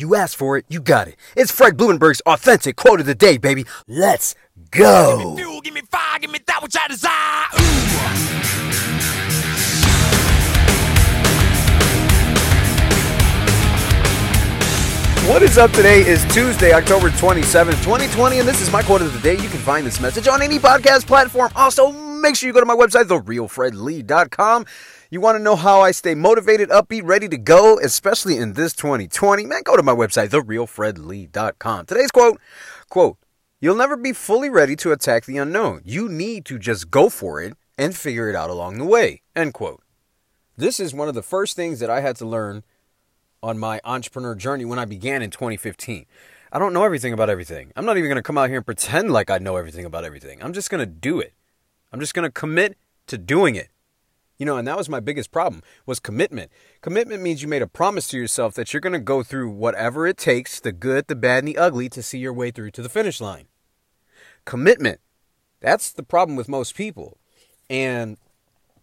You asked for it, you got it. It's Fred Blumenberg's authentic quote of the day, baby. Let's go. Give me fuel, give me fire, give me that which I desire. Ooh. What is up today is Tuesday, October 27th, 2020, and this is my quote of the day. You can find this message on any podcast platform. Also, make sure you go to my website, therealfredlee.com. You want to know how I stay motivated, upbeat, ready to go, especially in this 2020? Man, go to my website, therealfredlee.com. Today's quote, quote, You'll never be fully ready to attack the unknown. You need to just go for it and figure it out along the way. End quote. This is one of the first things that I had to learn on my entrepreneur journey when I began in 2015. I don't know everything about everything. I'm not even going to come out here and pretend like I know everything about everything. I'm just going to do it. I'm just going to commit to doing it. You know, and that was my biggest problem was commitment. Commitment means you made a promise to yourself that you're going to go through whatever it takes, the good, the bad, and the ugly to see your way through to the finish line. Commitment. That's the problem with most people. And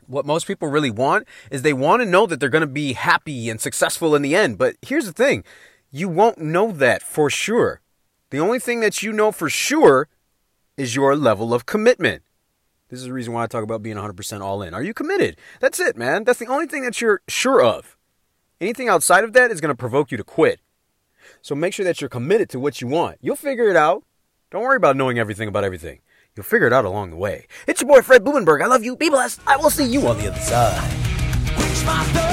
what most people really want is they want to know that they're going to be happy and successful in the end. But here's the thing you won't know that for sure. The only thing that you know for sure is your level of commitment. This is the reason why I talk about being 100% all in. Are you committed? That's it, man. That's the only thing that you're sure of. Anything outside of that is going to provoke you to quit. So make sure that you're committed to what you want. You'll figure it out. Don't worry about knowing everything about everything. You'll figure it out along the way. It's your boy Fred Blumenberg. I love you. Be blessed. I will see you on the other side.